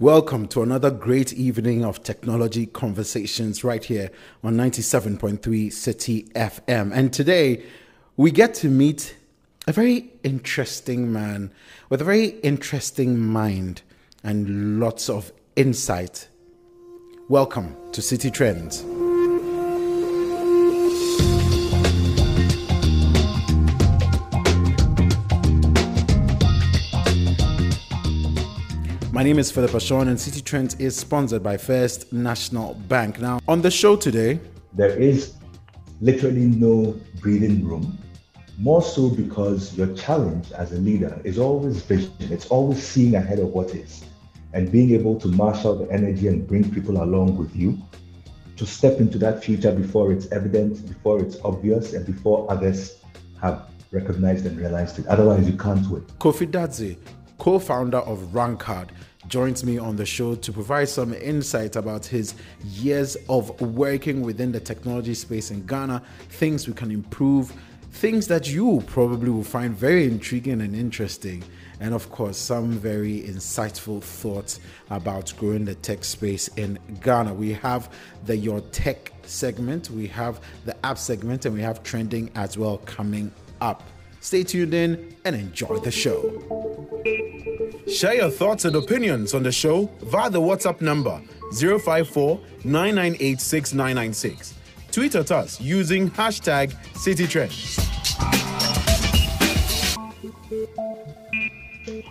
Welcome to another great evening of technology conversations right here on 97.3 Citi FM. And today we get to meet a very interesting man with a very interesting mind and lots of insight. Welcome to Citi Trends. Name is Philip Ashon, and Citi Trends is sponsored by First National Bank. Now, on the show today, there is literally no breathing room, more so because your challenge as a leader is always vision, it's always seeing ahead of what is, and being able to marshal the energy and bring people along with you to step into that future before it's evident, before it's obvious, and before others have recognized and realized it. Otherwise, you can't win. Kofi Dadzie co founder of Rancard, joins me on the show to provide some insight about his years of working within the technology space in Ghana, things we can improve, things that you probably will find very intriguing and interesting, and of course, some very insightful thoughts about growing the tech space in Ghana. We have the Your Tech segment, we have the app segment, and we have trending as well coming up. Stay tuned in and enjoy the show. Share your thoughts and opinions on the show via the WhatsApp number 054 998 6996. Tweet at us using hashtag CitiTrends.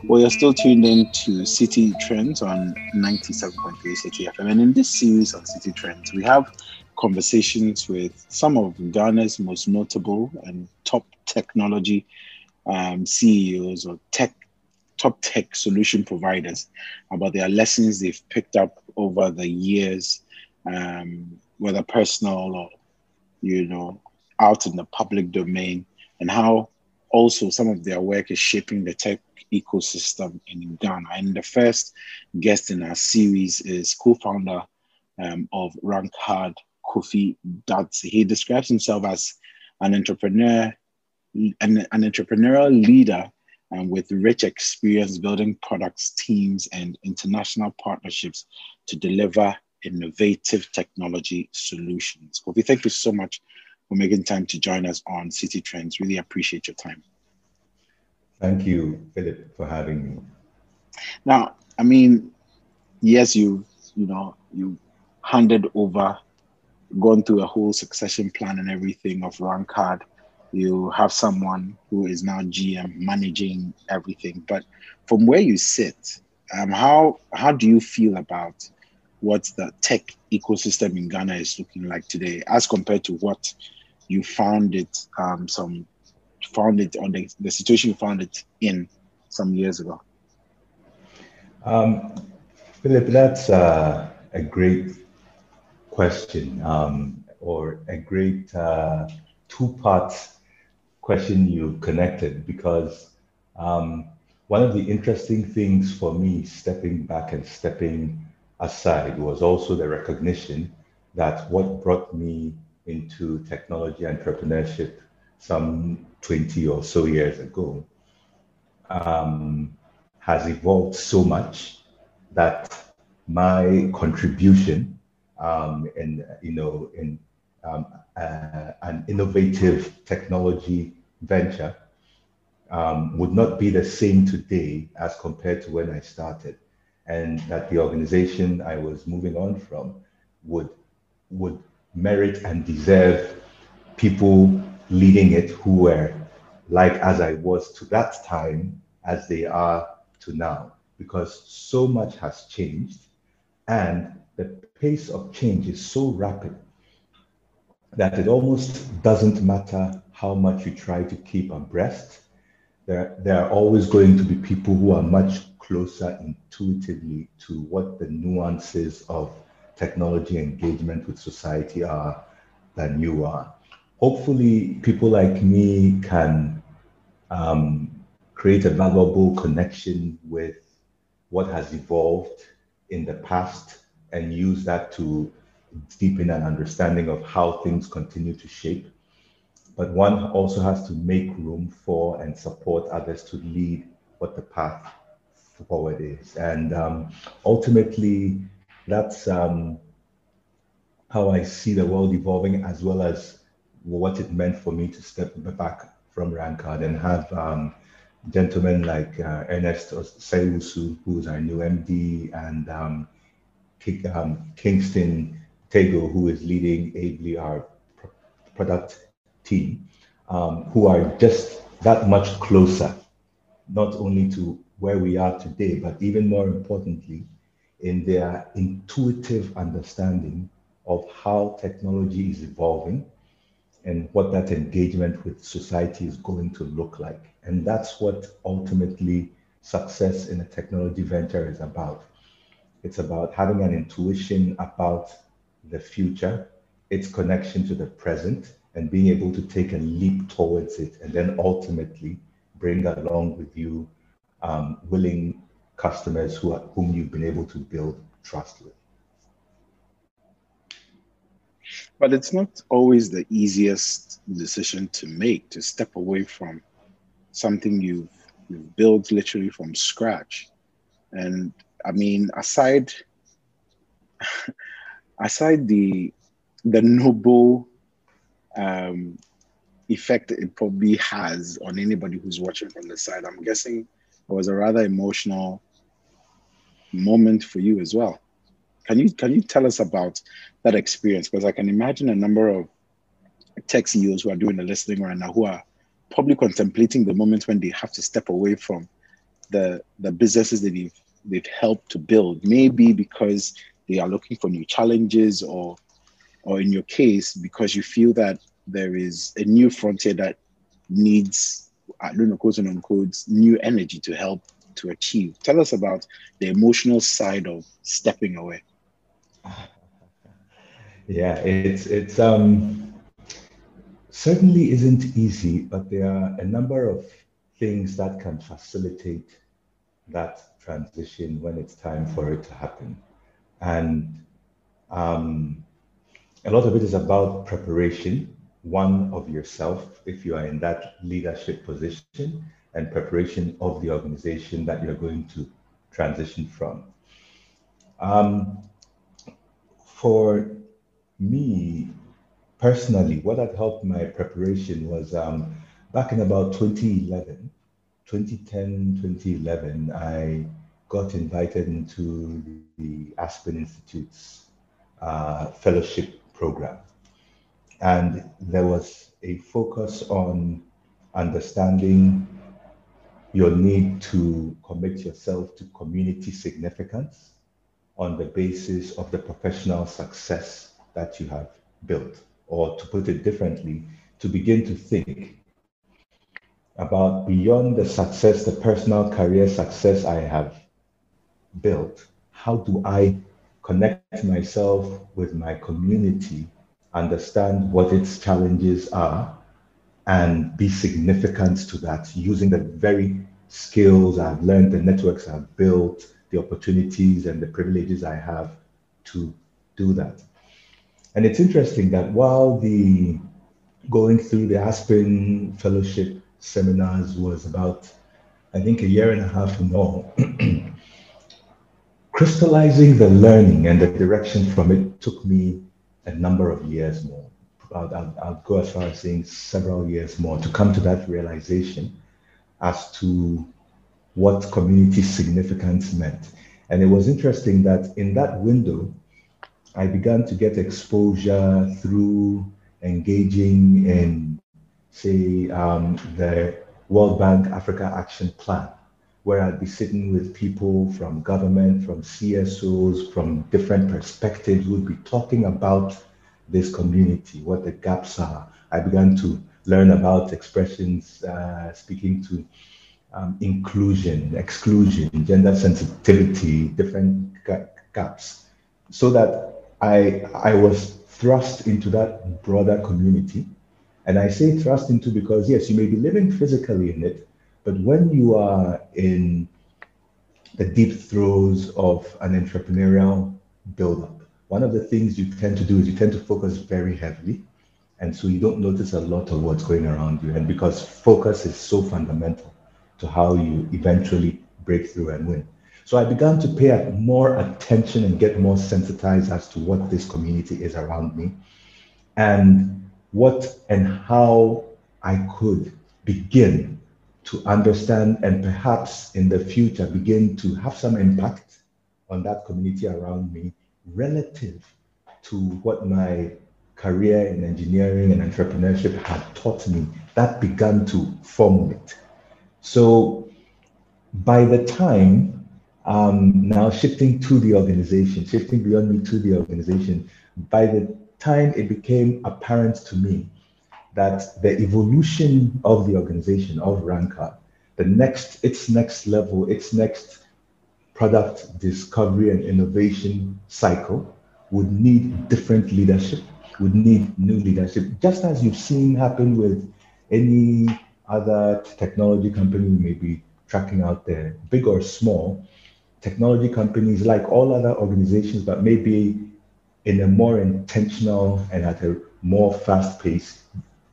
Well, you're still tuned in to Citi Trends on 97.3 Citi FM. And in this series on Citi Trends, we have conversations with some of Ghana's most notable and top technology um, CEOs or tech top tech solution providers about their lessons they've picked up over the years, um, whether personal or you know out in the public domain, and how also some of their work is shaping the tech ecosystem in Ghana. And the first guest in our series is co-founder um, of Rancard, Kofi Dadzie. He describes himself as an entrepreneur, an, an entrepreneurial leader um, with rich experience building products, teams, and international partnerships to deliver innovative technology solutions. Kofi, thank you so much for making time to join us on Citi Trends. Really appreciate your time. Thank you, Philip, for having me. Now, I mean, yes, you you know you handed over, gone through a whole succession plan and everything of Rancard you have someone who is now GM managing everything. But from where you sit, um, how how do you feel about what the tech ecosystem in Ghana is looking like today, as compared to what you found it um, some found it on the, the situation you found it in some years ago? Um, Philip, that's uh, a great question um, or a great uh, two part question you connected because um, one of the interesting things for me stepping back and stepping aside was also the recognition that what brought me into technology entrepreneurship some 20 or so years ago um, has evolved so much that my contribution um, in you know in um, uh, an innovative technology venture um, would not be the same today as compared to when I started, and that the organization I was moving on from would would merit and deserve people leading it who were like as I was to that time as they are to now, because so much has changed, and the pace of change is so rapid that it almost doesn't matter how much you try to keep abreast. There, there are always going to be people who are much closer intuitively to what the nuances of technology engagement with society are than you are. Hopefully, people like me can um, create a valuable connection with what has evolved in the past and use that to deepen an understanding of how things continue to shape. But one also has to make room for and support others to lead what the path forward is. And um, ultimately, that's um, how I see the world evolving, as well as what it meant for me to step back from Rancard and have um, gentlemen like uh, Ernest Sayusu, who's our new MD, and um, um, Kingston Tego, who is leading ably our product team, um, who are just that much closer, not only to where we are today, but even more importantly, in their intuitive understanding of how technology is evolving and what that engagement with society is going to look like. And that's what ultimately success in a technology venture is about. It's about having an intuition about the future, its connection to the present, and being able to take a leap towards it, and then ultimately bring along with you um, willing customers who are, whom you've been able to build trust with. But it's not always the easiest decision to make to step away from something you've, you've built literally from scratch. And I mean, aside aside the the noble um, effect it probably has on anybody who's watching from the side, I'm guessing it was a rather emotional moment for you as well. Can you can you tell us about that experience? Because I can imagine a number of tech CEOs who are doing the listening right now who are probably contemplating the moment when they have to step away from the the businesses that they've they've helped to build. Maybe because they are looking for new challenges, or or in your case because you feel that there is a new frontier that needs I don't know new energy to help to achieve. Tell us about the emotional side of stepping away. Yeah, it's it's um certainly isn't easy, but there are a number of things that can facilitate that transition when it's time for it to happen. And um, a lot of it is about preparation, one of yourself, if you are in that leadership position, and preparation of the organization that you're going to transition from. Um, for me personally, what had helped my preparation was um, back in about 2011, 2010, 2011, I got invited into the Aspen Institute's uh, fellowship program. And there was a focus on understanding your need to commit yourself to community significance on the basis of the professional success that you have built. Or to put it differently, to begin to think about beyond the success, the personal career success I have built, how do I connect myself with my community, understand what its challenges are, and be significant to that using the very skills I've learned, the networks I've built, the opportunities and the privileges I have to do that. And it's interesting that while the going through the Aspen Fellowship seminars was about, I think, a year and a half in all, crystallizing the learning and the direction from it took me a number of years more. I'll, I'll, I'll go as far as saying several years more to come to that realization as to what community significance meant. And it was interesting that in that window, I began to get exposure through engaging in, say, um, the World Bank Africa Action Plan, where I'd be sitting with people from government, from CSOs, from different perspectives who would be talking about this community, what the gaps are. I began to learn about expressions, uh, speaking to um, inclusion, exclusion, gender sensitivity, different gaps, so that I I was thrust into that broader community. And I say thrust into because yes, you may be living physically in it, but when you are in the deep throes of an entrepreneurial buildup, one of the things you tend to do is you tend to focus very heavily. And so you don't notice a lot of what's going around you. And because focus is so fundamental, to how you eventually break through and win. So I began to pay more attention and get more sensitized as to what this community is around me and what and how I could begin to understand and perhaps in the future begin to have some impact on that community around me relative to what my career in engineering and entrepreneurship had taught me. That began to formulate. So by the time um, now shifting to the organization, shifting beyond me to the organization, by the time it became apparent to me that the evolution of the organization of Rancard, the next, its next level, its next product discovery and innovation cycle would need different leadership, would need new leadership, just as you've seen happen with any other technology company you may be tracking out there, big or small. Technology companies, like all other organizations, but maybe in a more intentional and at a more fast pace,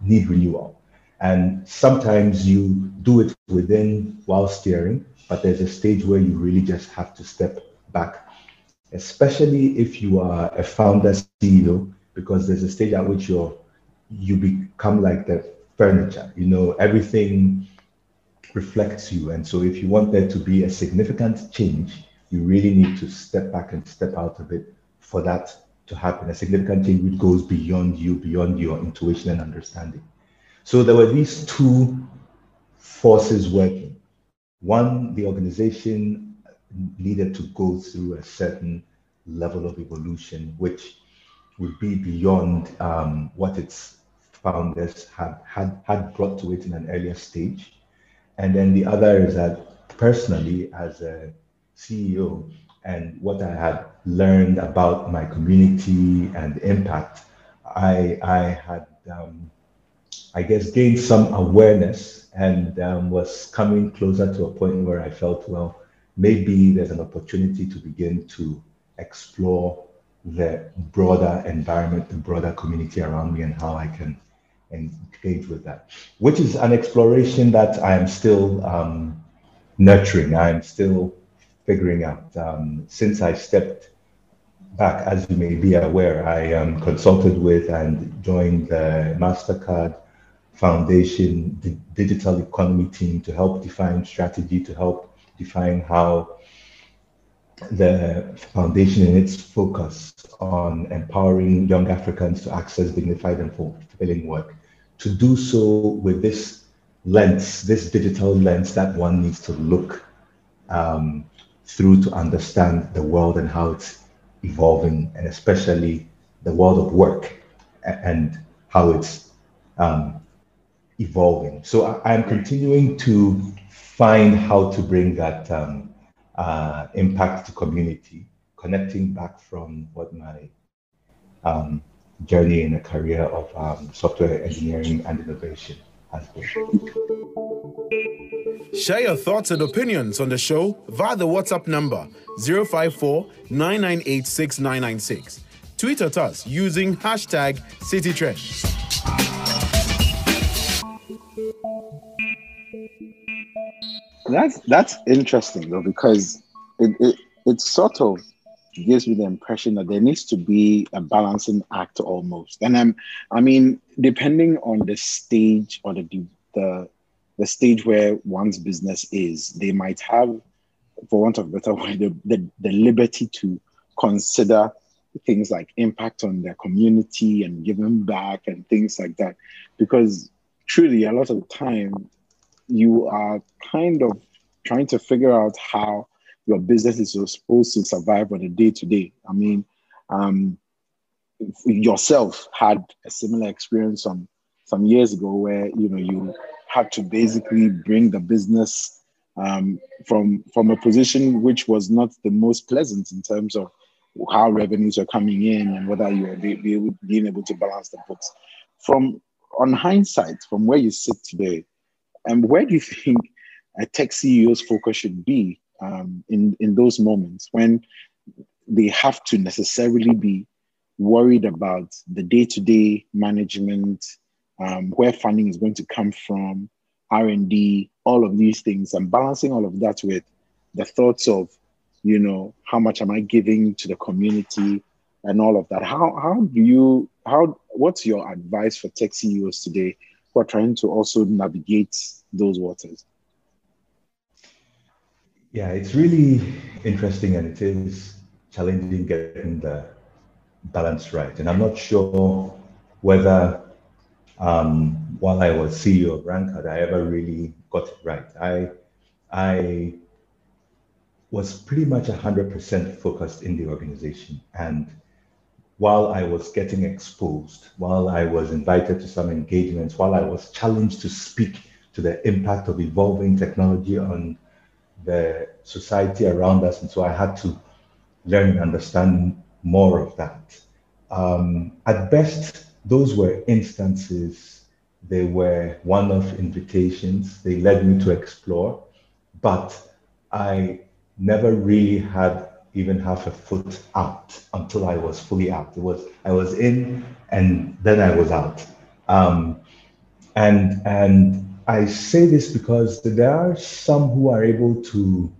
need renewal. And sometimes you do it within while steering, but there's a stage where you really just have to step back, especially if you are a founder CEO, because there's a stage at which you're you become like the furniture. You know, everything reflects you. And so if you want there to be a significant change, you really need to step back and step out a bit for that to happen. A significant change which goes beyond you, beyond your intuition and understanding. So there were these two forces working. One, the organization needed to go through a certain level of evolution, which would be beyond um, what its founders had, had, had brought to it in an earlier stage. And then the other is that personally, as a CEO, and what I had learned about my community and impact, I, I had um, I guess, gained some awareness and um, was coming closer to a point where I felt, well, maybe there's an opportunity to begin to explore the broader environment, the broader community around me, and how I can engage with that, which is an exploration that I am still um, nurturing. I am still figuring out. Um, since I stepped back, as you may be aware, I um, consulted with and joined the MasterCard foundation, the digital economy team to help define strategy, to help define how the foundation and its focus on empowering young Africans to access dignified and fulfilling work, to do so with this lens, this digital lens that one needs to look um, through to understand the world and how it's evolving, and especially the world of work and how it's um, evolving. So I, am continuing to find how to bring that um, uh, impact to community, connecting back from what my um, journey in a career of um, software engineering and innovation has been. Share your thoughts and opinions on the show via the WhatsApp number 054 998 6996. Tweet at us using hashtag CitiTrends. That's that's interesting though because it, it it sort of gives me the impression that there needs to be a balancing act almost. And I'm I mean depending on the stage or the the the stage where one's business is, they might have, for want of a better word, the, the, the liberty to consider things like impact on their community and giving back and things like that. Because truly, a lot of the time, you are kind of trying to figure out how your business is supposed to survive on a day to day. I mean, um, yourself had a similar experience some some years ago where you know you had to basically bring the business um, from from a position which was not the most pleasant in terms of how revenues are coming in and whether you are be, be able, being able to balance the books. From on hindsight, from where you sit today, and where do you think a tech CEO's focus should be um, in, in those moments when they have to necessarily be worried about the day-to-day management, um, where funding is going to come from, R&D, all of these things, and balancing all of that with the thoughts of you know, how much am I giving to the community and all of that. How how do you how what's your advice for tech CEOs today who are trying to also navigate those waters? Yeah, it's really interesting and it is challenging getting the balance right. And I'm not sure whether um, while I was CEO of Rancard, I ever really got it right. I I was pretty much 100% focused in the organization. And while I was getting exposed, while I was invited to some engagements, while I was challenged to speak to the impact of evolving technology on the society around us. And so I had to learn and understand more of that. Um, at best, those were instances, they were one off invitations, they led me to explore, but I never really had even half a foot out until I was fully out. It was I was in and then I was out. Um, and and I say this because there are some who are able to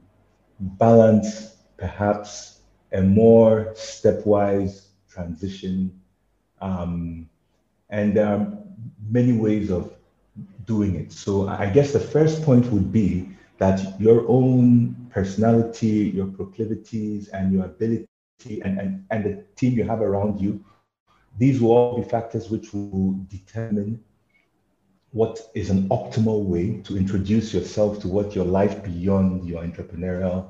balance perhaps a more stepwise transition. Um, and there are many ways of doing it. So I guess the first point would be that your own personality, your proclivities, and your ability and, and, and the team you have around you, these will all be factors which will determine what is an optimal way to introduce yourself to what your life beyond your entrepreneurial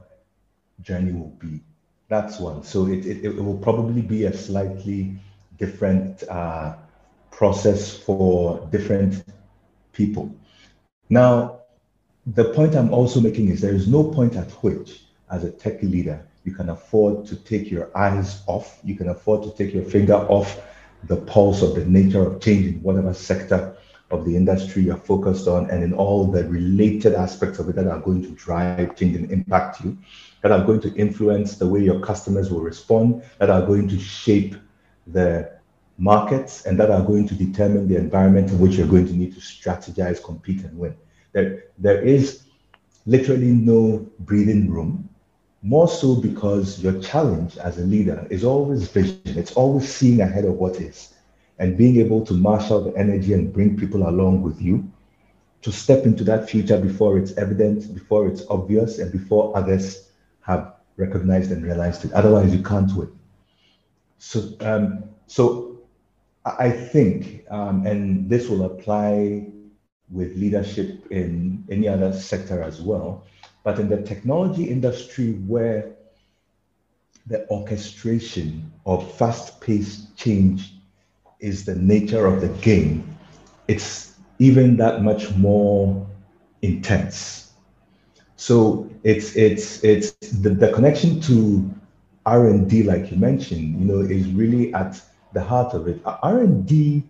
journey will be. That's one. So it, it, it will probably be a slightly different uh, process for different people. Now, the point I'm also making is there is no point at which, as a tech leader, you can afford to take your eyes off, you can afford to take your finger off the pulse of the nature of change in whatever sector of the industry you're focused on and in all the related aspects of it that are going to drive change and impact you, that are going to influence the way your customers will respond, that are going to shape the markets, and that are going to determine the environment in which you're going to need to strategize, compete, and win. There, there is literally no breathing room, more so because your challenge as a leader is always vision, it's always seeing ahead of what is and being able to marshal the energy and bring people along with you to step into that future before it's evident, before it's obvious, and before others have recognized and realized it. Otherwise, you can't win. So, um, so I think, um, and this will apply with leadership in any other sector as well, but in the technology industry where the orchestration of fast-paced change is the nature of the game, it's even that much more intense. So it's it's it's the, the connection to R and D, like you mentioned, you know, is really at the heart of it. Uh, R and D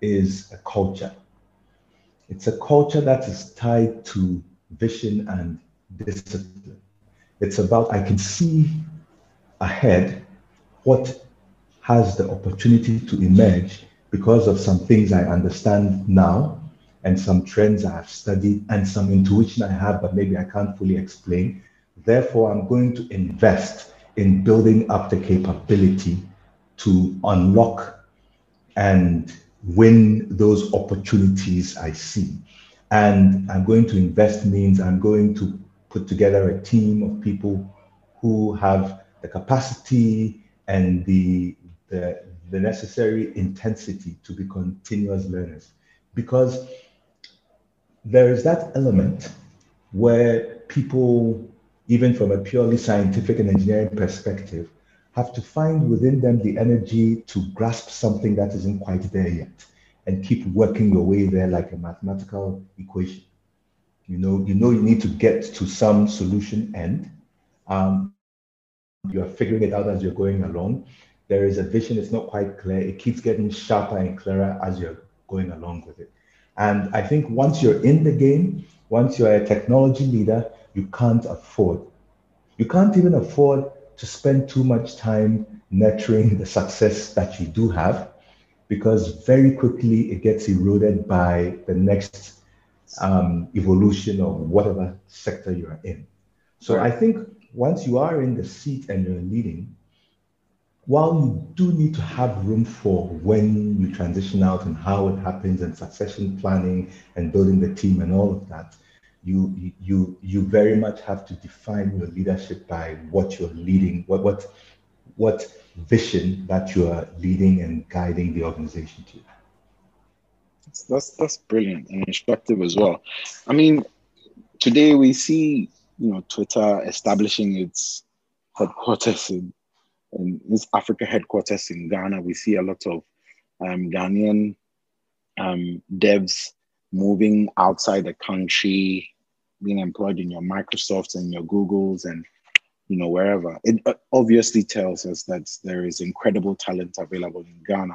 is a culture. It's a culture that is tied to vision and discipline. It's about I can see ahead what has the opportunity to emerge because of some things I understand now and some trends I have studied and some intuition I have, but maybe I can't fully explain. Therefore, I'm going to invest in building up the capability to unlock and win those opportunities I see. And I'm going to invest means I'm going to put together a team of people who have the capacity and the the, the necessary intensity to be continuous learners because there is that element where people, even from a purely scientific and engineering perspective, have to find within them the energy to grasp something that isn't quite there yet and keep working your way there like a mathematical equation. You know, you know you need to get to some solution end. Um, you are figuring it out as you're going along there is a vision, it's not quite clear. It keeps getting sharper and clearer as you're going along with it. And I think once you're in the game, once you're a technology leader, you can't afford. You can't even afford to spend too much time nurturing the success that you do have because very quickly it gets eroded by the next um, evolution of whatever sector you're in. So I think once you are in the seat and you're leading, while you do need to have room for when you transition out and how it happens and succession planning and building the team and all of that, you you you very much have to define your leadership by what you're leading, what what what vision that you are leading and guiding the organization to. That's that's brilliant and instructive as well. I mean, today we see you know Twitter establishing its headquarters in in this Africa headquarters in Ghana. We see a lot of um, Ghanaian um, devs moving outside the country, being employed in your Microsofts and your Googles and you know wherever. It uh, obviously tells us that there is incredible talent available in Ghana.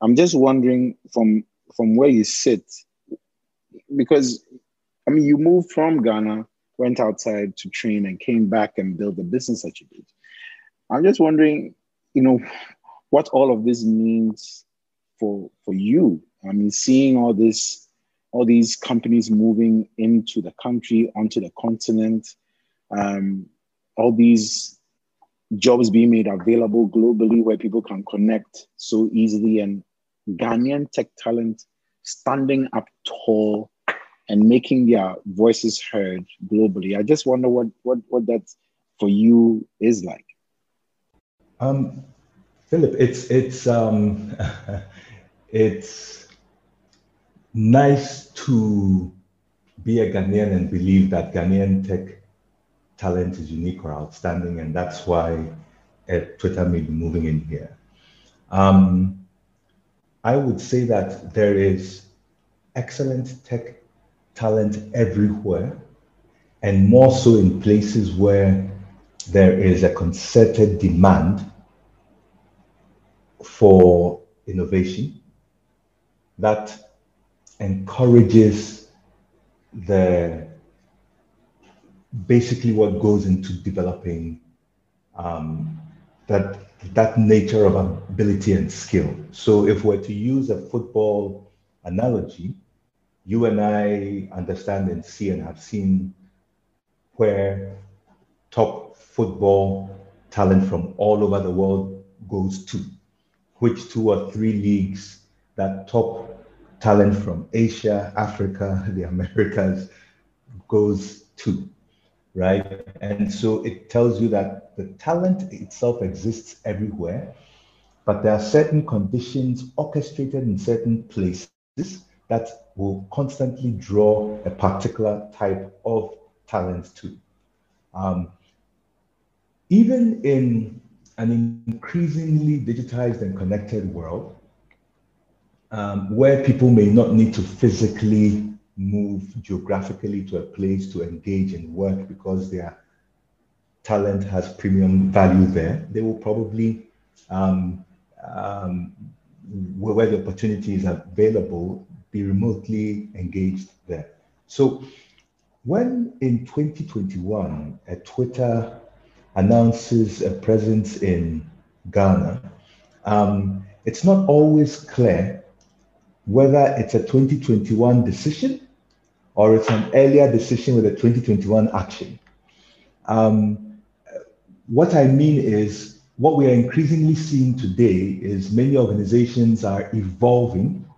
I'm just wondering from from where you sit, because I mean you moved from Ghana, went outside to train, and came back and built the business that you did. I'm just wondering, you know, what all of this means for for you. I mean, seeing all this, all these companies moving into the country, onto the continent, um, all these jobs being made available globally where people can connect so easily, and Ghanaian tech talent standing up tall and making their voices heard globally. I just wonder what what what that for you is like. Um, Philip, it's it's um, it's nice to be a Ghanaian and believe that Ghanaian tech talent is unique or outstanding, and that's why Twitter may be moving in here. Um, I would say that there is excellent tech talent everywhere, and more so in places where there is a concerted demand for innovation that encourages the basically what goes into developing um, that that nature of ability and skill. So if we're to use a football analogy, you and I understand and see and have seen where top football talent from all over the world goes to, which two or three leagues that top talent from Asia, Africa, the Americas goes to, right? And so it tells you that the talent itself exists everywhere, but there are certain conditions orchestrated in certain places that will constantly draw a particular type of talent to. Um, even in an increasingly digitized and connected world, um, where people may not need to physically move geographically to a place to engage and work because their talent has premium value there, they will probably, um, um, where the opportunity is available, be remotely engaged there. So when in 2021, a Twitter announces a presence in Ghana, um, it's not always clear whether it's a 2021 decision or it's an earlier decision with a 2021 action. Um, what I mean is, what we are increasingly seeing today is many organizations are evolving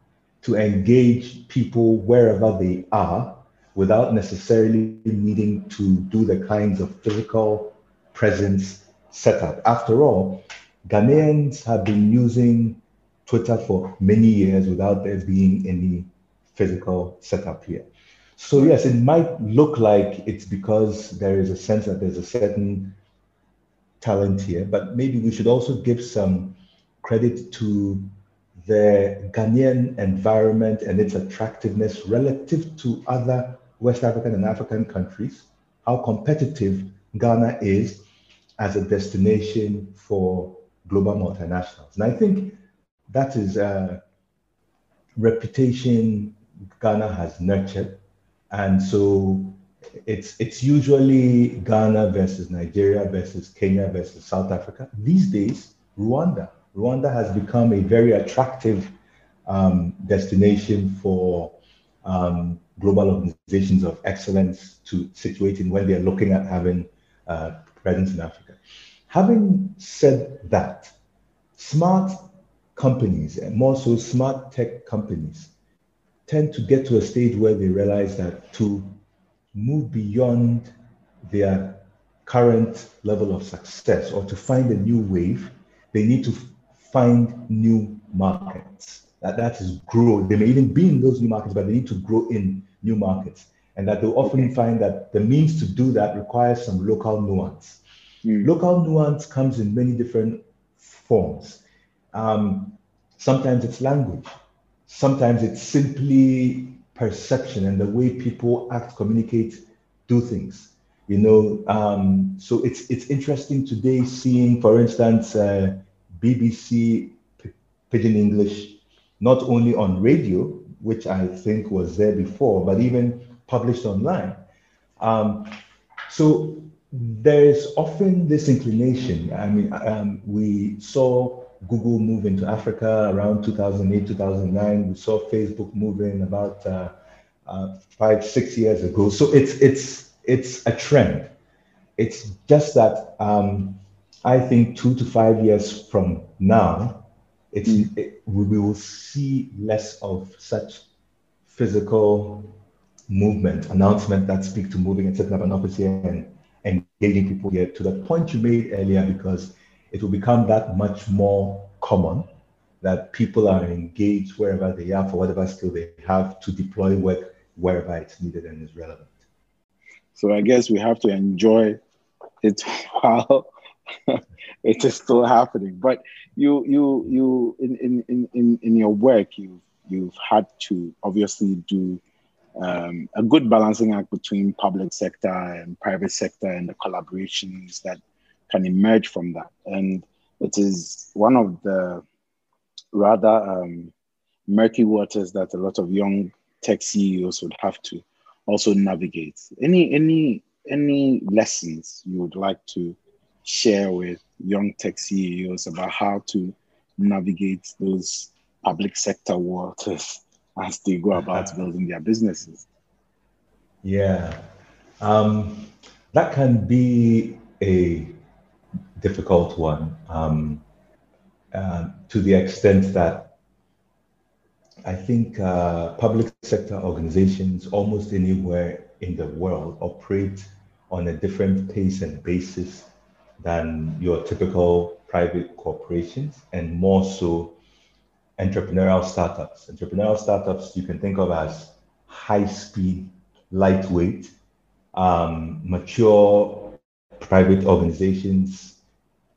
to engage people wherever they are without necessarily needing to do the kinds of physical presence setup. After all, Ghanaians have been using Twitter for many years without there being any physical setup here. So yes, it might look like it's because there is a sense that there's a certain talent here, but maybe we should also give some credit to the Ghanaian environment and its attractiveness relative to other West African and African countries, how competitive Ghana is as a destination for global multinationals. And I think that is a reputation Ghana has nurtured. And so it's it's usually Ghana versus Nigeria versus Kenya versus South Africa. These days, Rwanda. Rwanda has become a very attractive um, destination for um, global organizations of excellence to situate in when they're looking at having uh, presence in Africa. Having said that, smart companies, and more so smart tech companies, tend to get to a stage where they realize that to move beyond their current level of success or to find a new wave, they need to find new markets. That, that is grow. They may even be in those new markets, but they need to grow in new markets. And that they'll often find that the means to do that requires some local nuance. Mm. Local nuance comes in many different forms. Um, sometimes it's language, sometimes it's simply perception and the way people act, communicate, do things. You know, um, so it's it's interesting today seeing, for instance, uh, BBC P- Pidgin English, not only on radio, which I think was there before, but even published online. Um, so there's often this inclination. I mean, um, we saw Google move into Africa around 2008, 2009. We saw Facebook move in about uh, uh, five, six years ago. So it's it's it's a trend. It's just that um, I think two to five years from now, it's mm. it, we will see less of such physical movement, announcement that speak to moving and setting up an office here and engaging people here to the point you made earlier, because it will become that much more common that people are engaged wherever they are for whatever skill they have to deploy work wherever it's needed and is relevant. So I guess we have to enjoy it while it is still happening. But you you you in in in in your work you you've had to obviously do um, a good balancing act between public sector and private sector and the collaborations that can emerge from that. And it is one of the rather um, murky waters that a lot of young tech CEOs would have to also navigate. Any any any lessons you would like to share with young tech CEOs about how to navigate those public sector waters as they go about building their businesses? Yeah, um, that can be a difficult one um, uh, to the extent that I think uh, public sector organizations almost anywhere in the world operate on a different pace and basis than your typical private corporations and more so entrepreneurial startups. Entrepreneurial startups you can think of as high speed, lightweight, um, mature private organizations,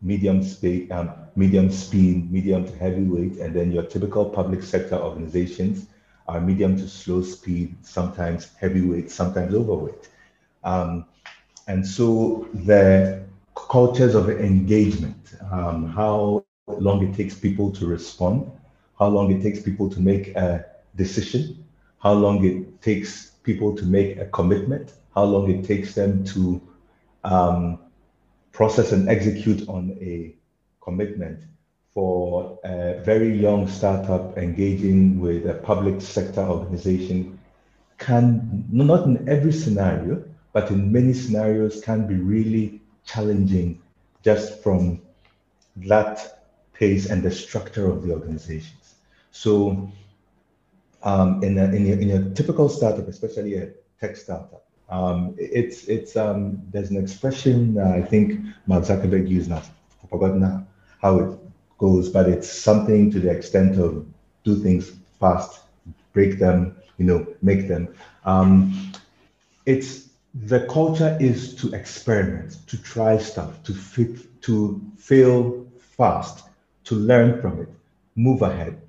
medium speed, um, medium speed, medium to heavyweight, and then your typical public sector organizations are medium to slow speed, sometimes heavyweight, sometimes overweight. Um, and so the cultures of engagement, um, how long it takes people to respond, how long it takes people to make a decision, how long it takes people to make a commitment, how long it takes them to um, process and execute on a commitment for a very young startup engaging with a public sector organization can, not in every scenario, but in many scenarios can be really challenging just from that pace and the structure of the organizations. So um, in, a, in, a, in a typical startup, especially a tech startup, um, it's it's um, there's an expression uh, I think Mark Zuckerberg used. I've forgotten how it goes, but it's something to the extent of do things fast, break them, you know, make them. Um, it's the culture is to experiment, to try stuff, to fit, to fail fast, to learn from it, move ahead.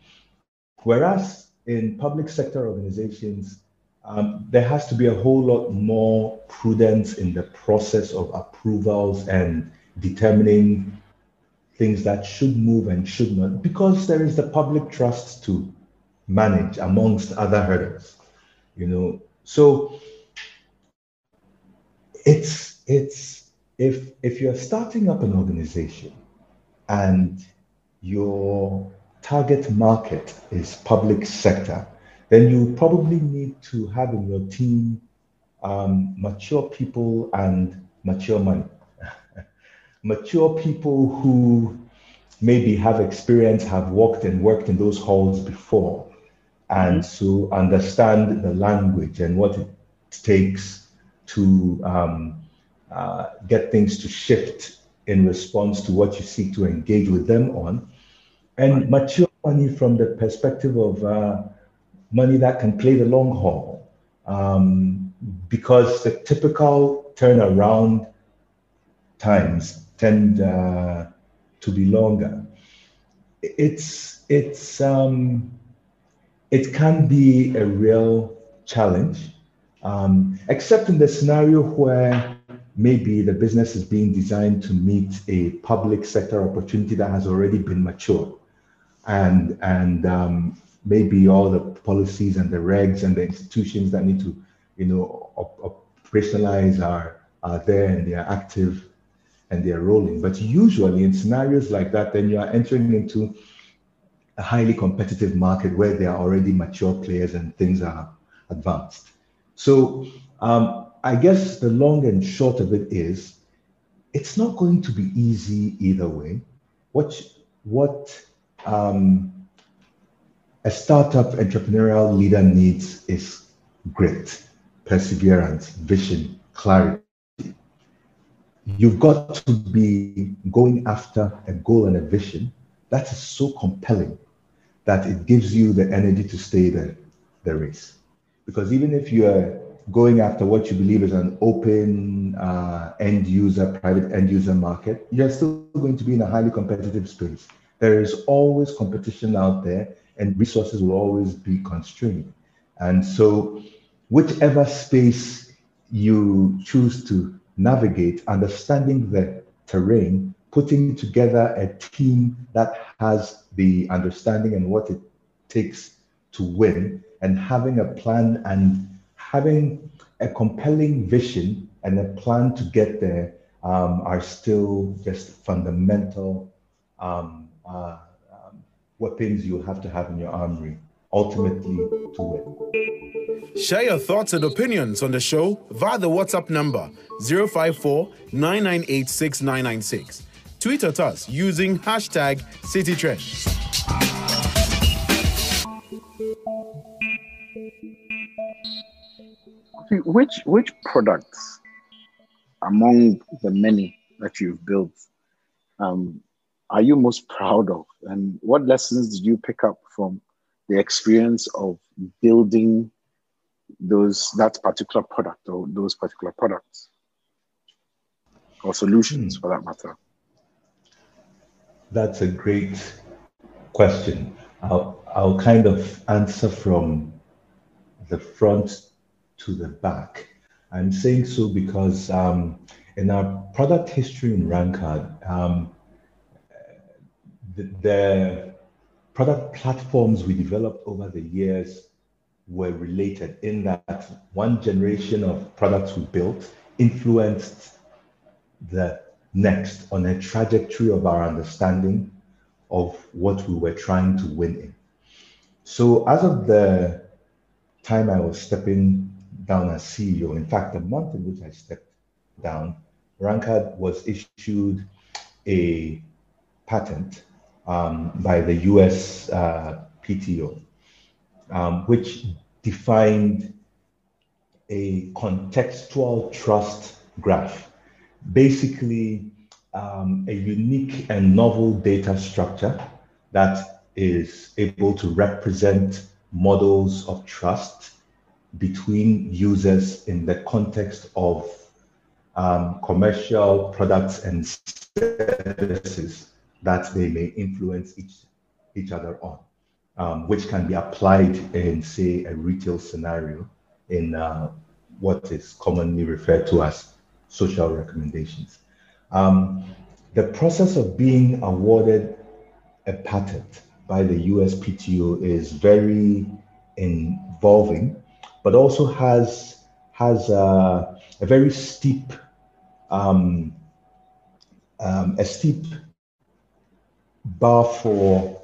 Whereas in public sector organizations, um, there has to be a whole lot more prudence in the process of approvals and determining things that should move and should not, because there is the public trust to manage amongst other hurdles. You know, so it's it's if if you're starting up an organization and you're target market is public sector, then you probably need to have in your team um, mature people and mature money. mature people who maybe have experience, have walked and worked in those halls before, and so understand the language and what it takes to um, uh, get things to shift in response to what you seek to engage with them on. And mature money from the perspective of uh, money that can play the long haul. Um, because the typical turnaround times tend uh, to be longer. It's it's um, it can be a real challenge, um, except in the scenario where maybe the business is being designed to meet a public sector opportunity that has already been mature, and and um, maybe all the policies and the regs and the institutions that need to, you know, op- operationalize are are there and they are active and they're rolling. But usually in scenarios like that, then you are entering into a highly competitive market where there are already mature players and things are advanced. So um, I guess the long and short of it is, it's not going to be easy either way. What what um, a startup entrepreneurial leader needs is grit, perseverance, vision, clarity. You've got to be going after a goal and a vision that is so compelling that it gives you the energy to stay the, the race. Because even if you are going after what you believe is an open uh, end user, private end user market, you're still going to be in a highly competitive space. There is always competition out there, and resources will always be constrained. And so, whichever space you choose to navigate, understanding the terrain, putting together a team that has the understanding and what it takes to win, and having a plan and having a compelling vision and a plan to get there um, are still just fundamental um, uh, weapons you have to have in your armory ultimately to win. Share your thoughts and opinions on the show via the WhatsApp number 054 9986 Tweet at us using hashtag CitiTrends. Which which products among the many that you've built um, are you most proud of, and what lessons did you pick up from the experience of building those that particular product or those particular products or solutions for that matter? That's a great question. I'll, I'll kind of answer from the front to the back. I'm saying so because um, in our product history in Rancard, um, the, product platforms we developed over the years were related in that one generation of products we built influenced the next on a trajectory of our understanding of what we were trying to win in. So, as of the time I was stepping down as CEO, in fact, the month in which I stepped down, Rancard was issued a patent um, by the US uh, PTO, um, which defined a contextual trust graph. Basically, um, a unique and novel data structure that is able to represent models of trust between users in the context of um, commercial products and services that they may influence each, each other on, um, which can be applied in, say, a retail scenario in uh, what is commonly referred to as social recommendations. Um, the process of being awarded a patent by the USPTO is very involving, but also has has a, a very steep um, um, a steep bar for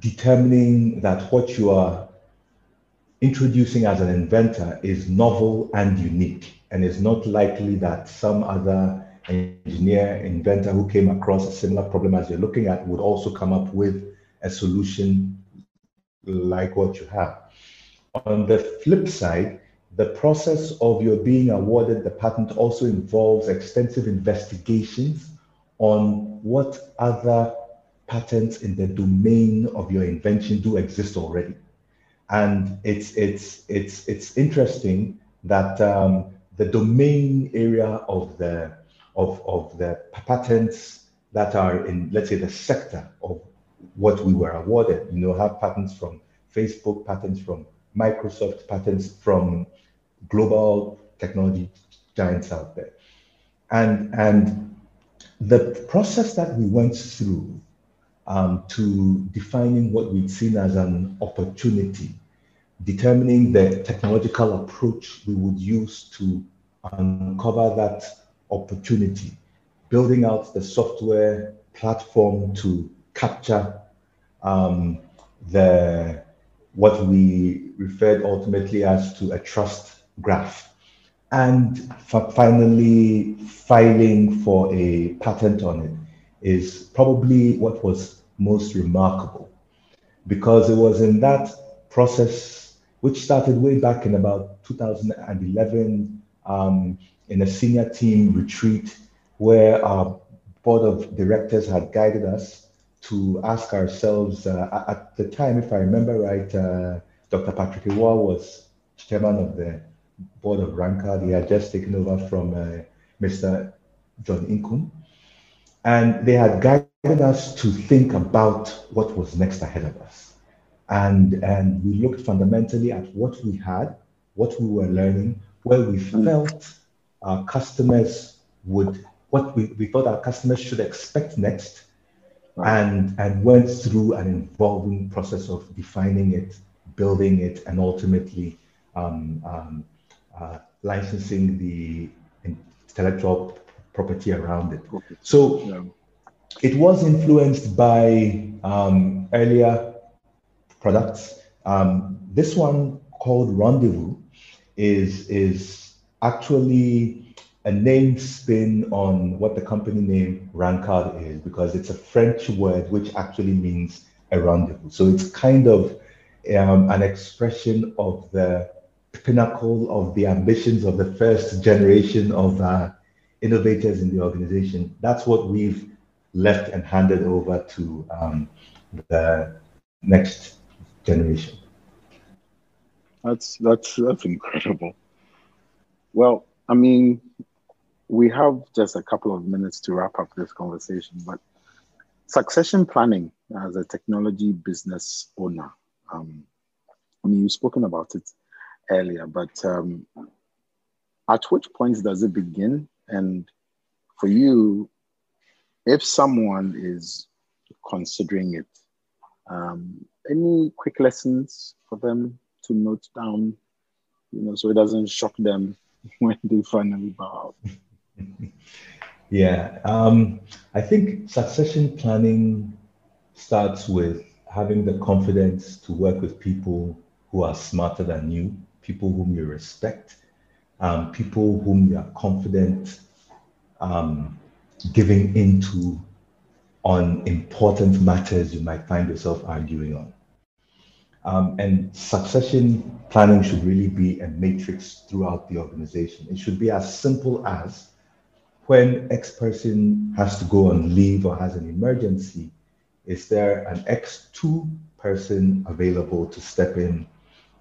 determining that what you are introducing as an inventor is novel and unique and it's not likely that some other engineer, inventor who came across a similar problem as you're looking at would also come up with a solution like what you have. On the flip side, the process of your being awarded the patent also involves extensive investigations on what other patents in the domain of your invention do exist already. And it's, it's, it's, it's interesting that um, the domain area of the, of, of the patents that are in, let's say, the sector of what we were awarded, you know, have patents from Facebook, patents from Microsoft, patents from global technology giants out there. And, and the process that we went through um, to defining what we'd seen as an opportunity, determining the technological approach we would use to uncover that opportunity, building out the software platform to capture um, the what we referred ultimately as to a trust graph and finally filing for a patent on it is probably what was most remarkable because it was in that process, which started way back in about 2011 um, in a senior team retreat where our board of directors had guided us to ask ourselves uh, at the time, if I remember right, uh, Dr. Patrick Iwar was chairman of the board of Rancard. They had just taken over from uh, Mr. John Inkum. And they had guided us to think about what was next ahead of us. And, and we looked fundamentally at what we had, what we were learning, where we felt our customers would, what we, we thought our customers should expect next, and, and went through an involving process of defining it, building it, and ultimately um, um, licensing the intellectual property around it. So yeah. it was influenced by um, earlier products. Um, this one called Rendezvous is, is actually a name spin on what the company name Rancard is because it's a French word which actually means a rendezvous. So it's kind of um, an expression of the pinnacle of the ambitions of the first generation of uh, innovators in the organization. That's what we've left and handed over to um, the next generation. That's that's that's incredible. Well, I mean, we have just a couple of minutes to wrap up this conversation, but succession planning as a technology business owner. Um, I mean, you've spoken about it earlier, but um, at which points does it begin? And for you, if someone is considering it, um, any quick lessons for them to note down, you know, so it doesn't shock them when they finally bow out? yeah, um, I think succession planning starts with having the confidence to work with people who are smarter than you, people whom you respect, um, people whom you are confident um, giving into on important matters you might find yourself arguing on. Um, and succession planning should really be a matrix throughout the organization. It should be as simple as when X person has to go on leave or has an emergency, is there an X2 person available to step in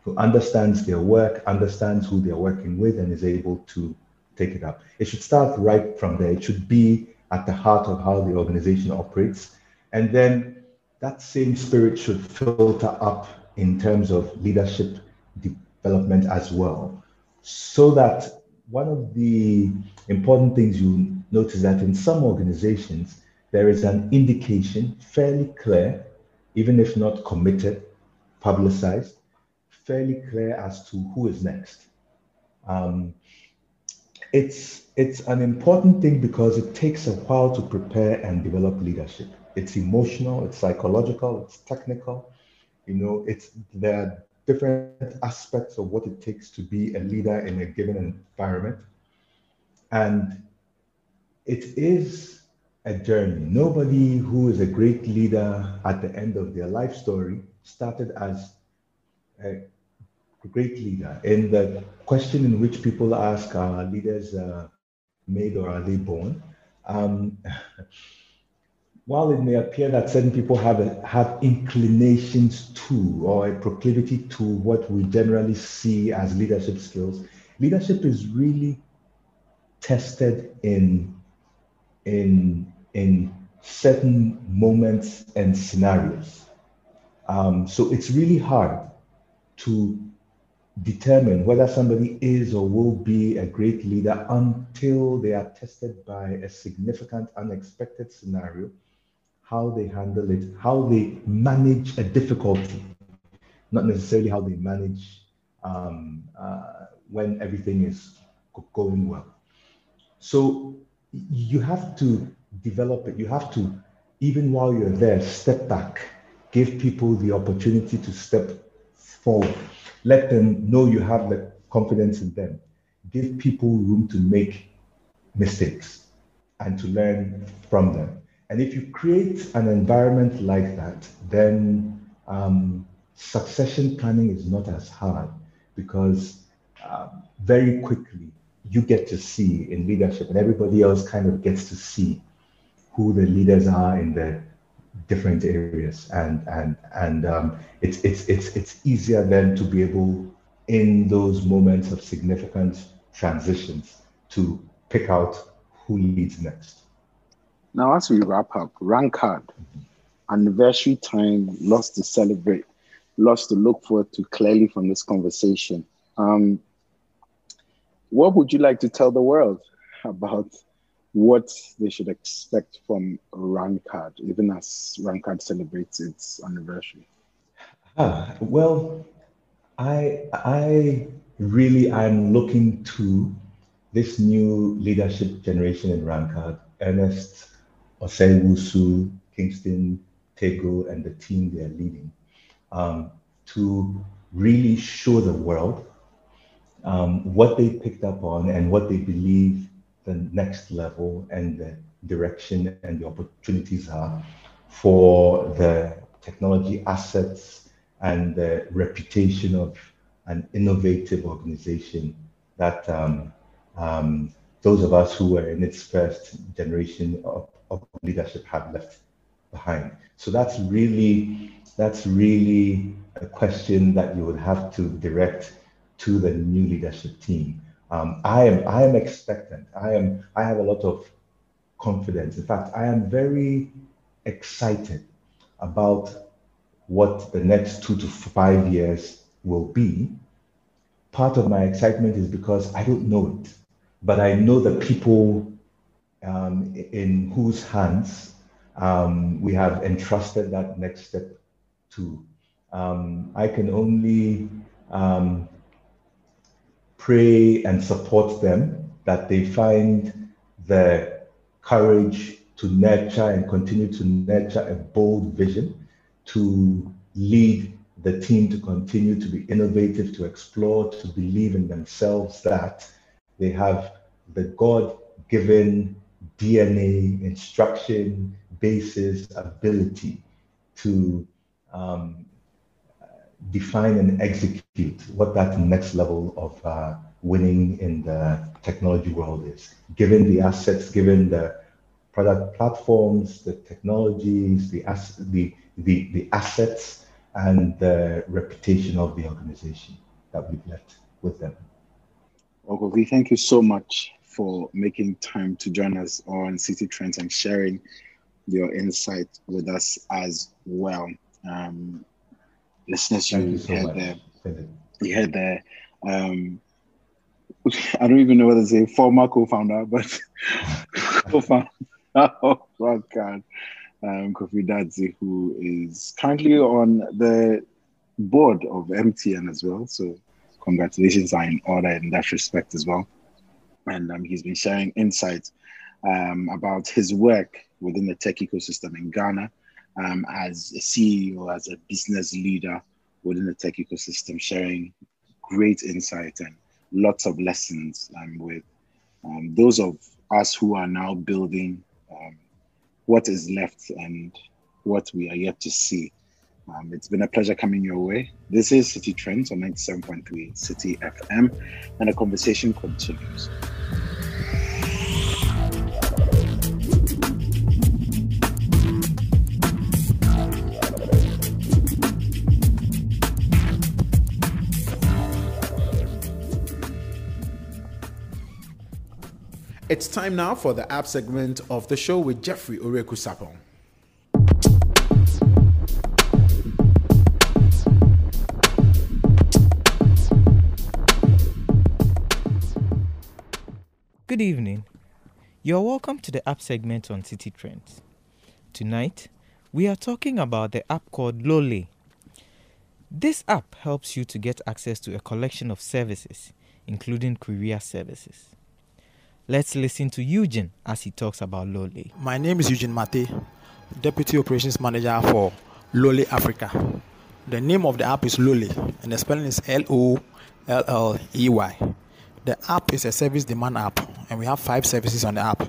who understands their work, understands who they're working with, and is able to take it up. It should start right from there. It should be at the heart of how the organization operates. And then that same spirit should filter up in terms of leadership development as well. So that one of the important things you notice that in some organizations, there is an indication fairly clear, even if not committed, publicized, fairly clear as to who is next. Um, it's it's an important thing because it takes a while to prepare and develop leadership. It's emotional, it's psychological, it's technical. You know, it's there are different aspects of what it takes to be a leader in a given environment. And it is a journey. Nobody who is a great leader at the end of their life story started as a great leader. And the question in which people ask, are leaders uh, made or are they born? Um, while it may appear that certain people have a, have inclinations to or a proclivity to what we generally see as leadership skills, leadership is really tested in in in certain moments and scenarios. Um, so it's really hard to determine whether somebody is or will be a great leader until they are tested by a significant unexpected scenario, how they handle it, how they manage a difficulty, not necessarily how they manage um, uh, when everything is going well. So you have to develop it. You have to, even while you're there, step back, give people the opportunity to step forward. Let them know you have the confidence in them. Give people room to make mistakes and to learn from them. And if you create an environment like that, then um, succession planning is not as hard because uh, very quickly you get to see in leadership, and everybody else kind of gets to see who the leaders are in the different areas, and and and um, it's it's it's it's easier then to be able in those moments of significant transitions to pick out who leads next. Now, as we wrap up, Rancard, anniversary time, lots to celebrate, lots to look forward to clearly from this conversation. Um, what would you like to tell the world about what they should expect from Rancard, even as Rancard celebrates its anniversary? Ah, well, I I really am looking to this new leadership generation in Rancard, Ernest, Osei Kingston, Tego, and the team they're leading, um, to really show the world um, what they picked up on and what they believe the next level and the direction and the opportunities are for the technology assets and the reputation of an innovative organization that um, um, those of us who were in its first generation of, of leadership have left behind. So that's really that's really a question that you would have to direct to the new leadership team. Um, I am I am expectant. I am I have a lot of confidence. In fact, I am very excited about what the next two to five years will be. Part of my excitement is because I don't know it, but I know the people um, in whose hands um, we have entrusted that next step to. Um, I can only um, pray and support them that they find the courage to nurture and continue to nurture a bold vision to lead the team to continue to be innovative, to explore, to believe in themselves that they have the God given DNA, instruction, basis, ability to um, define and execute what that next level of uh, winning in the technology world is, given the assets, given the product platforms, the technologies, the, ass- the, the, the assets, and the reputation of the organization that we've left with them. Ogilvy, thank you so much for making time to join us on Citi Trends and sharing your insight with us as well. Um, listeners, you, you so heard You heard there. Um, I don't even know whether to say former co-founder, but co-founder of Rancard, um, Kofi Dadzie, who is currently on the board of MTN as well. So congratulations are in order in that respect as well. And um, he's been sharing insights um, about his work within the tech ecosystem in Ghana um, as a CEO, as a business leader within the tech ecosystem, sharing great insight and lots of lessons um, with um, those of us who are now building um, what is left and what we are yet to see. Um, it's been a pleasure coming your way. This is Citi Trends on 97.3 Citi FM, and the conversation continues. It's time now for the app segment of the show with Jeffrey Oreku Sapong. Good evening. You're welcome to the app segment on Citi Trends. Tonight, we are talking about the app called Lolley. This app helps you to get access to a collection of services, including courier services. Let's listen to Eugene as he talks about Lolley. My name is Eugene Mate, Deputy Operations Manager for Lolley Africa. The name of the app is Lolley, and the spelling is L O L L E Y. The app is a service demand app, and we have five services on the app.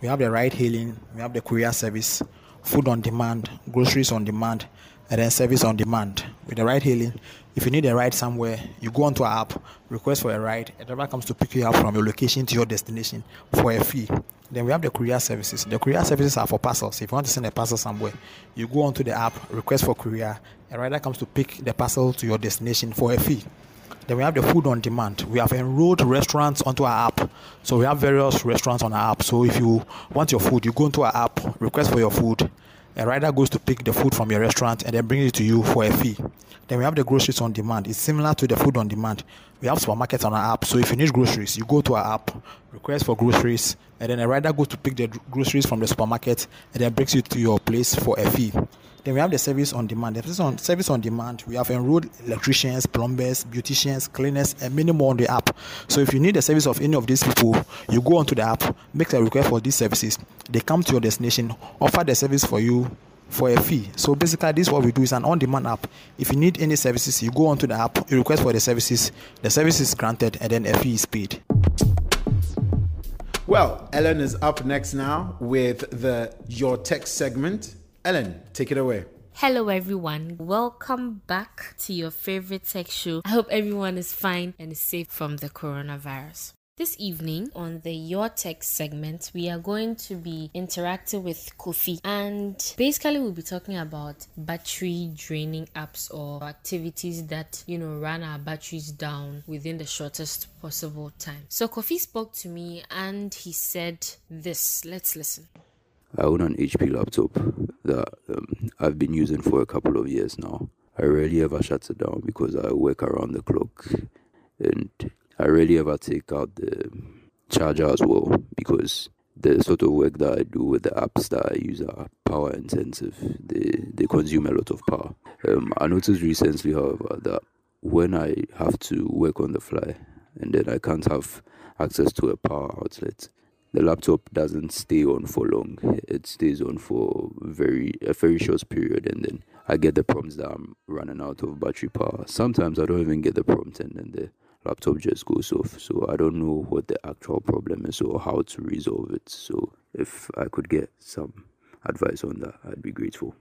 We have the ride hailing, we have the courier service, food on demand, groceries on demand, and then service on demand. With the ride hailing, if you need a ride somewhere, you go onto our app, request for a ride, a driver comes to pick you up from your location to your destination for a fee. Then we have the courier services. The courier services are for parcels. If you want to send a parcel somewhere, you go onto the app, request for courier, a rider comes to pick the parcel to your destination for a fee. Then we have the food on demand. We have enrolled restaurants onto our app. So we have various restaurants on our app. So if you want your food, you go into our app, request for your food, a rider goes to pick the food from your restaurant and then bring it to you for a fee. Then we have the groceries on demand. It's similar to the food on demand. We have supermarkets on our app. So if you need groceries, you go to our app, request for groceries, and then a rider goes to pick the groceries from the supermarket and then brings it to your place for a fee. Then we have the service on demand. The service on, service on demand, we have enrolled electricians, plumbers, beauticians, cleaners, and many more on the app. So if you need the service of any of these people, you go onto the app, make a request for these services. They come to your destination, offer the service for you for a fee. So basically, this is what we do is an on-demand app. If you need any services, you go onto the app, you request for the services, the service is granted, and then a fee is paid. Well, Ellen is up next now with the Your Tech segment. Ellen, take it away. Hello, everyone. Welcome back to your favorite tech show. I hope everyone is fine and is safe from the coronavirus. This evening on the Your Tech segment, we are going to be interacting with Kofi and basically we'll be talking about battery draining apps or activities that you know run our batteries down within the shortest possible time. So Kofi spoke to me and he said this. Let's listen. I own an HP laptop that um, I've been using for a couple of years now. I rarely ever shut it down because I work around the clock and I rarely ever take out the charger as well because the sort of work that I do with the apps that I use are power intensive. They they consume a lot of power. Um, I noticed recently, however, that when I have to work on the fly and then I can't have access to a power outlet, the laptop doesn't stay on for long. It stays on for very a very short period, and then I get the prompts that I'm running out of battery power. Sometimes I don't even get the prompt, and then the laptop just goes off. So I don't know what the actual problem is or how to resolve it. So if I could get some advice on that, I'd be grateful.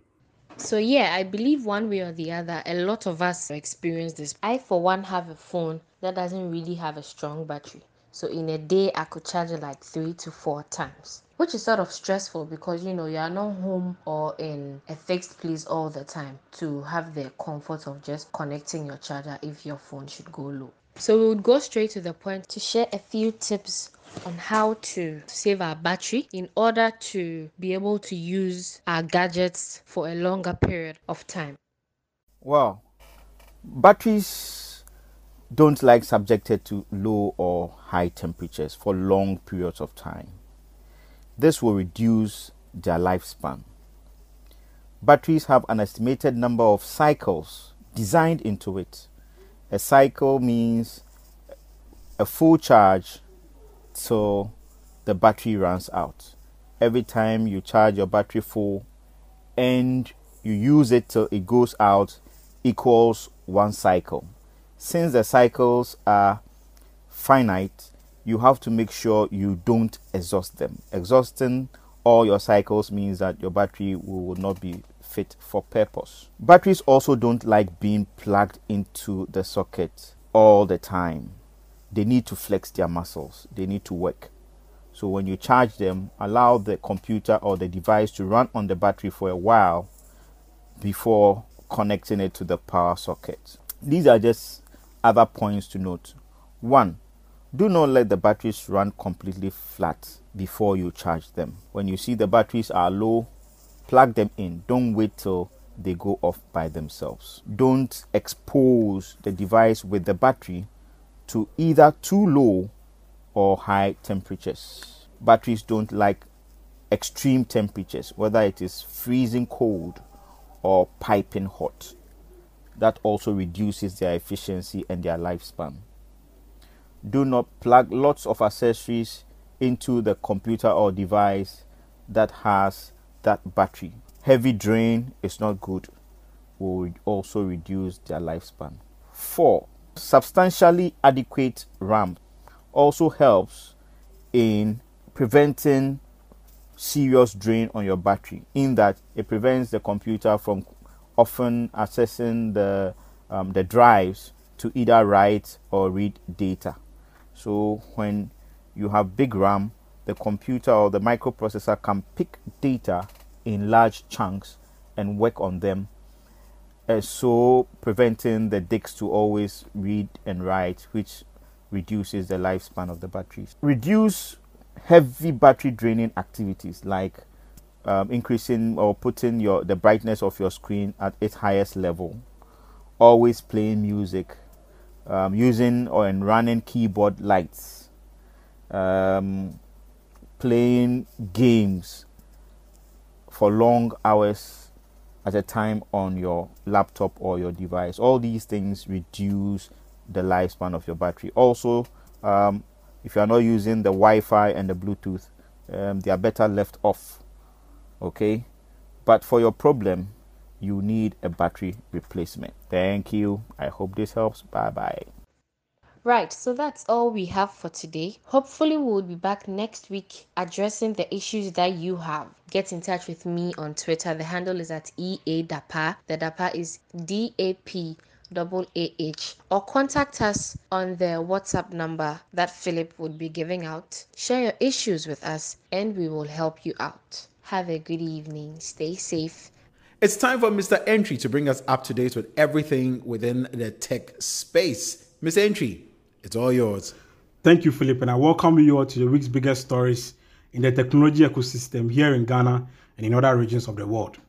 So yeah, I believe one way or the other, a lot of us experience this. I for one have a phone that doesn't really have a strong battery. So in a day, I could charge it like three to four times, which is sort of stressful because you know you are not home or in a fixed place all the time to have the comfort of just connecting your charger if your phone should go low. So we would go straight to the point to share a few tips on how to save our battery in order to be able to use our gadgets for a longer period of time. Well, batteries don't like subjected to low or high temperatures for long periods of time. This will reduce their lifespan. Batteries have an estimated number of cycles designed into it. A cycle means a full charge till the battery runs out. Every time you charge your battery full and you use it till it goes out equals one cycle. Since the cycles are finite, you have to make sure you don't exhaust them. Exhausting all your cycles means that your battery will not be fit for purpose. Batteries also don't like being plugged into the socket all the time. They need to flex their muscles, they need to work. So when you charge them, allow the computer or the device to run on the battery for a while before connecting it to the power socket. These are just other points to note. One, do not let the batteries run completely flat before you charge them. When you see the batteries are low, plug them in. Don't wait till they go off by themselves. Don't expose the device with the battery to either too low or high temperatures. Batteries don't like extreme temperatures, whether it is freezing cold or piping hot. That also reduces their efficiency and their lifespan. Do not plug lots of accessories into the computer or device that has that battery. Heavy drain is not good, will also reduce their lifespan. 4. Substantially adequate RAM also helps in preventing serious drain on your battery in that it prevents the computer from often accessing the um, the drives to either write or read data. So when you have big ram the computer or the microprocessor can pick data in large chunks and work on them. Uh, so preventing the disks to always read and write which reduces the lifespan of the batteries. Reduce heavy battery draining activities like um, increasing or putting your the brightness of your screen at its highest level. Always playing music um, using or running keyboard lights um, playing games for long hours at a time on your laptop or your device. All these things reduce the lifespan of your battery. Also um, if you are not using the Wi-Fi and the Bluetooth, um, they are better left off. Okay, but for your problem, you need a battery replacement. Thank you. I hope this helps. Bye bye. Right, so that's all we have for today. Hopefully, we'll be back next week addressing the issues that you have. Get in touch with me on Twitter. The handle is at EADAPA. The DAPA is D A P double AH or contact us on the WhatsApp number that Philip would be giving out. Share your issues with us and we will help you out. Have a good evening. Stay safe. It's time for Mr. Entry to bring us up to date with everything within the tech space. Mr. Entry, it's all yours. Thank you, Philip, and I welcome you all to the week's biggest stories in the technology ecosystem here in Ghana and in other regions of the world.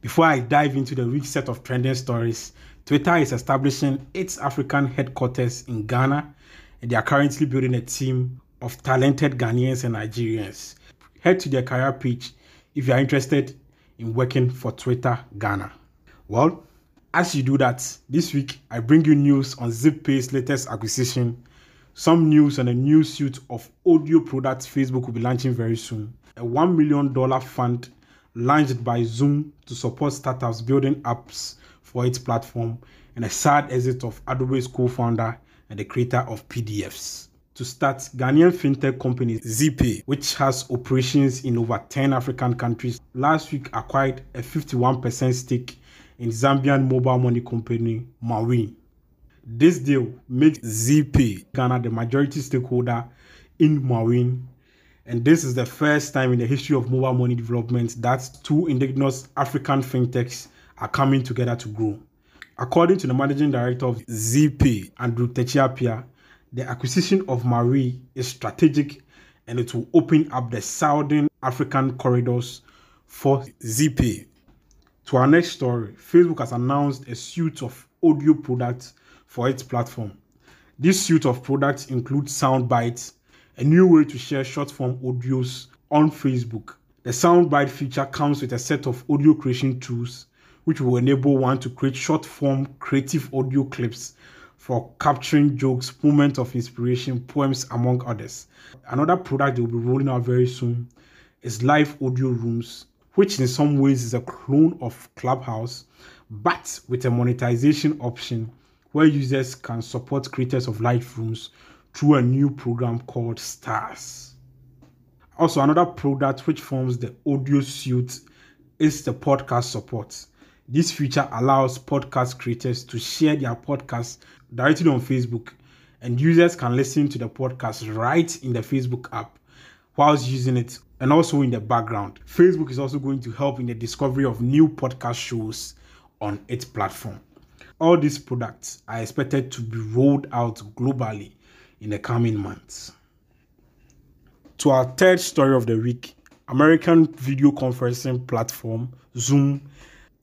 Before I dive into the week's set of trending stories, Twitter is establishing its African headquarters in Ghana, and they are currently building a team of talented Ghanaians and Nigerians. Head to their career page if you are interested in working for Twitter Ghana. Well, as you do that, this week I bring you news on Zeepay's latest acquisition, some news on a new suite of audio products Facebook will be launching very soon, a $1 million fund launched by Zoom to support startups building apps for its platform, and a sad exit of Adobe's co founder and the creator of PDFs. To start, Ghanaian fintech company Zeepay, which has operations in over 10 African countries, last week acquired a 51% stake in Zambian mobile money company Mawin. This deal makes Zeepay Ghana the majority stakeholder in Mawin, and this is the first time in the history of mobile money development that two indigenous African fintechs are coming together to grow. According to the managing director of Zeepay, Andrew Takyi-Appiah, the acquisition of Marie is strategic and it will open up the southern African corridors for Zeepay. To our next story, Facebook has announced a suite of audio products for its platform. This suite of products includes Soundbites, a new way to share short form audios on Facebook. The Soundbite feature comes with a set of audio creation tools which will enable one to create short form creative audio clips for capturing jokes, moments of inspiration, poems, among others. Another product they will be rolling out very soon is live audio rooms, which in some ways is a clone of Clubhouse, but with a monetization option where users can support creators of live rooms through a new program called Stars. Also, another product which forms the audio suite is the podcast support. This feature allows podcast creators to share their podcasts directly on Facebook, and users can listen to the podcast right in the Facebook app whilst using it and also in the background. Facebook is also going to help in the discovery of new podcast shows on its platform. All these products are expected to be rolled out globally in the coming months. To our third story of the week, American video conferencing platform Zoom,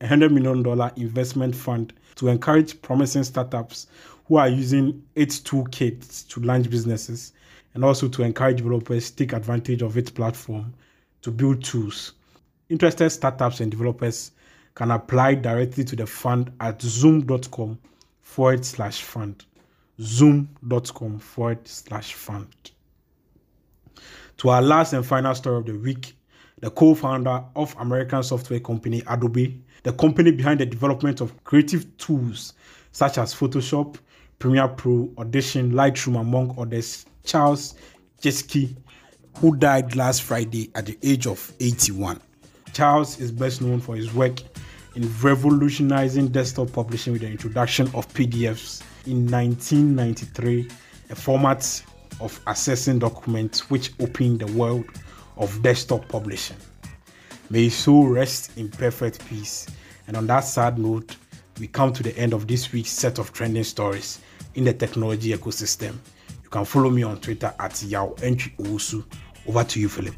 a $100 million investment fund to encourage promising startups who are using its toolkits to launch businesses and also to encourage developers to take advantage of its platform to build tools. Interested startups and developers can apply directly to the fund at zoom.com forward slash fund. Zoom.com forward slash fund. To our last and final story of the week, the co founder of American software company Adobe, the company behind the development of creative tools such as Photoshop, Premiere Pro, Audition, Lightroom, among others, Charles Geschke, who died last Friday at the age of 81. Charles is best known for his work in revolutionizing desktop publishing with the introduction of PDFs in 1993, a format of accessing documents which opened the world of desktop publishing. May his soul rest in perfect peace. And on that sad note, we come to the end of this week's set of trending stories in the technology ecosystem. You can follow me on Twitter at Yao. Over to you, Philip.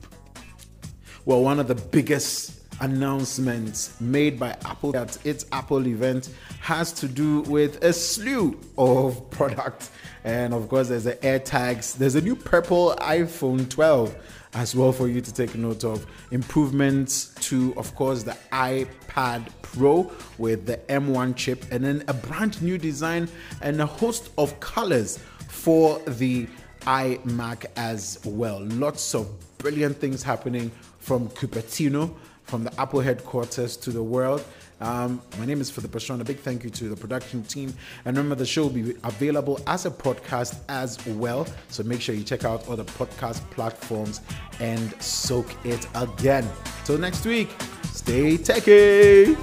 Well, one of the biggest announcements made by Apple at its Apple event has to do with a slew of products. And of course, there's the AirTags, there's a new purple iPhone 12 as well for you to take note of. Improvements to, of course, the iPad Pro with the M1 chip, and then a brand new design and a host of colors for the iMac as well. Lots of brilliant things happening from Cupertino from the Apple headquarters to the world. Um, my name is Philip Ashon. A big thank you to the production team. And remember, the show will be available as a podcast as well. So make sure you check out the podcast platforms and soak it again. Till next week, stay techy.